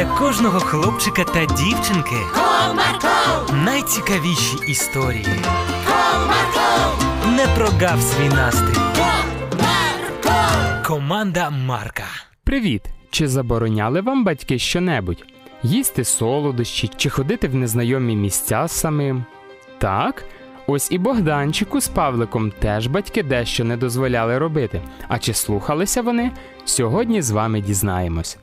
для кожного хлопчика та дівчинки Comarco, найцікавіші історії. Comarco, Не прогав свій настрій. Comarco. Команда Марка. Привіт! Чи забороняли вам батьки щонебудь? Їсти солодощі чи ходити в незнайомі місця самим? Так. Ось і Богданчику з Павликом теж батьки дещо не дозволяли робити. А чи слухалися вони? Сьогодні з вами дізнаємось.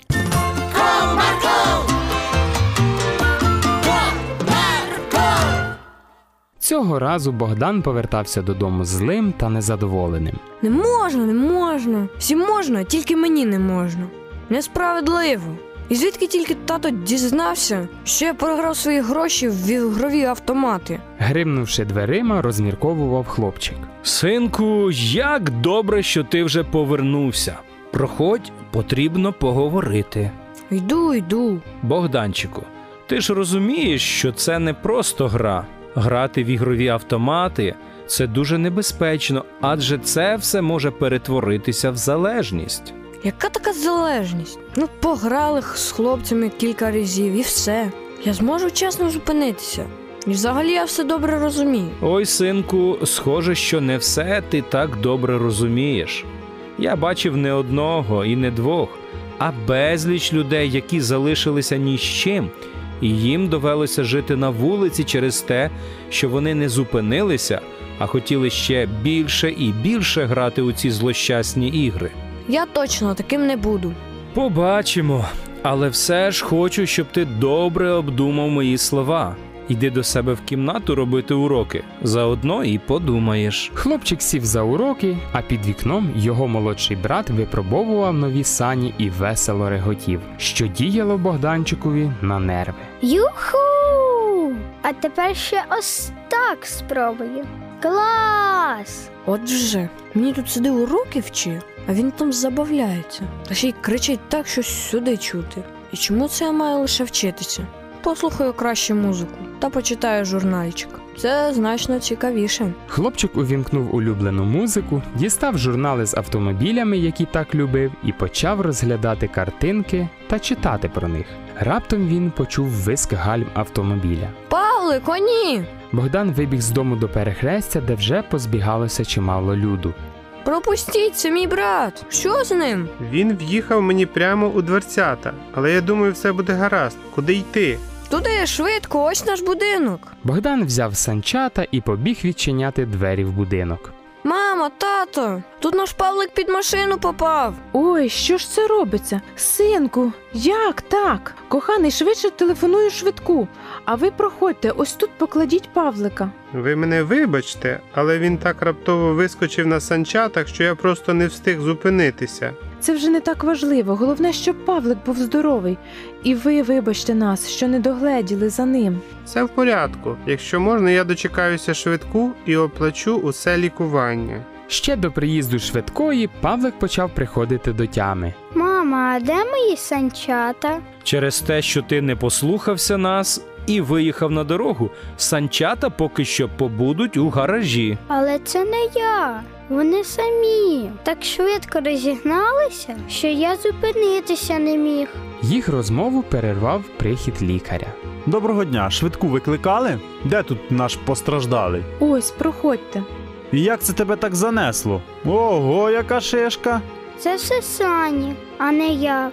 Цього разу Богдан повертався додому злим та незадоволеним. Не можна, не можна. Всім можна, тільки мені не можна. Несправедливо. І звідки тільки тато дізнався, що я програв свої гроші в ігрові автомати? Гримнувши дверима, розмірковував хлопчик. Синку, як добре, що ти вже повернувся. Проходь, потрібно поговорити. Йду, йду. Богданчику, ти ж розумієш, що це не просто гра. Грати в ігрові автомати це дуже небезпечно, адже це все може перетворитися в залежність. Яка така залежність? Ну, пограли з хлопцями кілька разів і все. Я зможу чесно зупинитися. І взагалі я все добре розумію. Ой, синку, схоже, що не все ти так добре розумієш. Я бачив не одного і не двох, а безліч людей, які залишилися ні з чим, і їм довелося жити на вулиці через те, що вони не зупинилися, а хотіли ще більше і більше грати у ці злощасні ігри. Я точно таким не буду. Побачимо, але все ж хочу, щоб ти добре обдумав мої слова. Йди до себе в кімнату робити уроки. Заодно і подумаєш. Хлопчик сів за уроки, а під вікном його молодший брат випробовував нові сані і весело реготів, що діяло Богданчикові на нерви. Юху! А тепер ще ось так спробую. Клас! От вже, мені тут сиди уроки вчи, а він там забавляється. Та ще й кричить так, що сюди чути. І чому це я маю лише вчитися? Послухаю краще музику та почитаю журнальчик. Це значно цікавіше. Хлопчик увімкнув улюблену музику, дістав журнали з автомобілями, які так любив, і почав розглядати картинки та читати про них. Раптом він почув виск гальм автомобіля. Павлик, о ні! Богдан вибіг з дому до перехрестя, де вже позбігалося чимало люду. Пропустіть, це мій брат. Що з ним? Він в'їхав мені прямо у дверцята, але я думаю, все буде гаразд. Куди йти? Туди швидко, ось наш будинок. Богдан взяв санчата і побіг відчиняти двері в будинок. Мамо, тато, тут наш Павлик під машину попав. Ой, що ж це робиться? Синку, як так? Коханий, швидше телефоную швидку. А ви проходьте, ось тут покладіть Павлика. Ви мене вибачте, але він так раптово вискочив на санчатах, що я просто не встиг зупинитися. Це вже не так важливо. Головне, щоб Павлик був здоровий. І ви вибачте нас, що не догледіли за ним. Все в порядку. Якщо можна, я дочекаюся швидку і оплачу усе лікування. Ще до приїзду швидкої Павлик почав приходити до тями. Мама, а де мої санчата? Через те, що ти не послухався нас і виїхав на дорогу, санчата поки що побудуть у гаражі. Але це не я. Вони самі так швидко розігналися, що я зупинитися не міг. Їх розмову перервав прихід лікаря. Доброго дня, швидку викликали? Де тут наш постраждалий? Ось, проходьте. І як це тебе так занесло? Ого, яка шишка! Це все сані, а не я.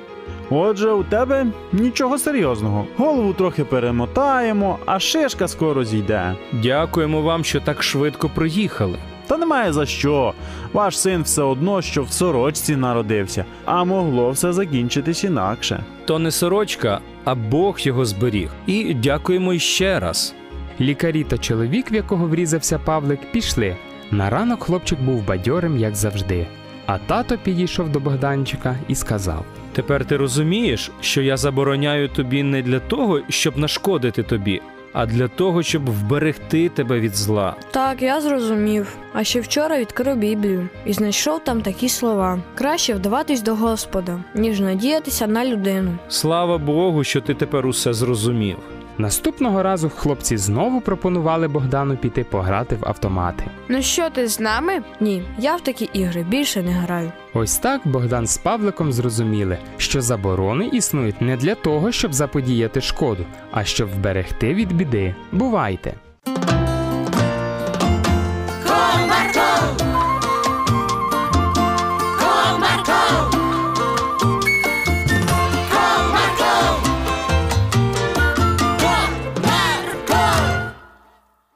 Отже, у тебе нічого серйозного. Голову трохи перемотаємо, а шишка скоро зійде. Дякуємо вам, що так швидко приїхали. Та немає за що. Ваш син все одно, що в сорочці народився, а могло все закінчитись інакше. То не сорочка, а Бог його зберіг. І дякуємо ще раз. Лікарі та чоловік, в якого врізався Павлик, пішли. На ранок хлопчик був бадьорим, як завжди. А тато підійшов до Богданчика і сказав: Тепер ти розумієш, що я забороняю тобі не для того, щоб нашкодити тобі, а для того, щоб вберегти тебе від зла. Так, я зрозумів. А ще вчора відкрив Біблію і знайшов там такі слова: краще вдаватись до Господа, ніж надіятися на людину. Слава Богу, що ти тепер усе зрозумів. Наступного разу хлопці знову пропонували Богдану піти пограти в автомати. Ну що ти з нами? Ні, я в такі ігри більше не граю. Ось так Богдан з Павликом зрозуміли, що заборони існують не для того, щоб заподіяти шкоду, а щоб вберегти від біди. Бувайте!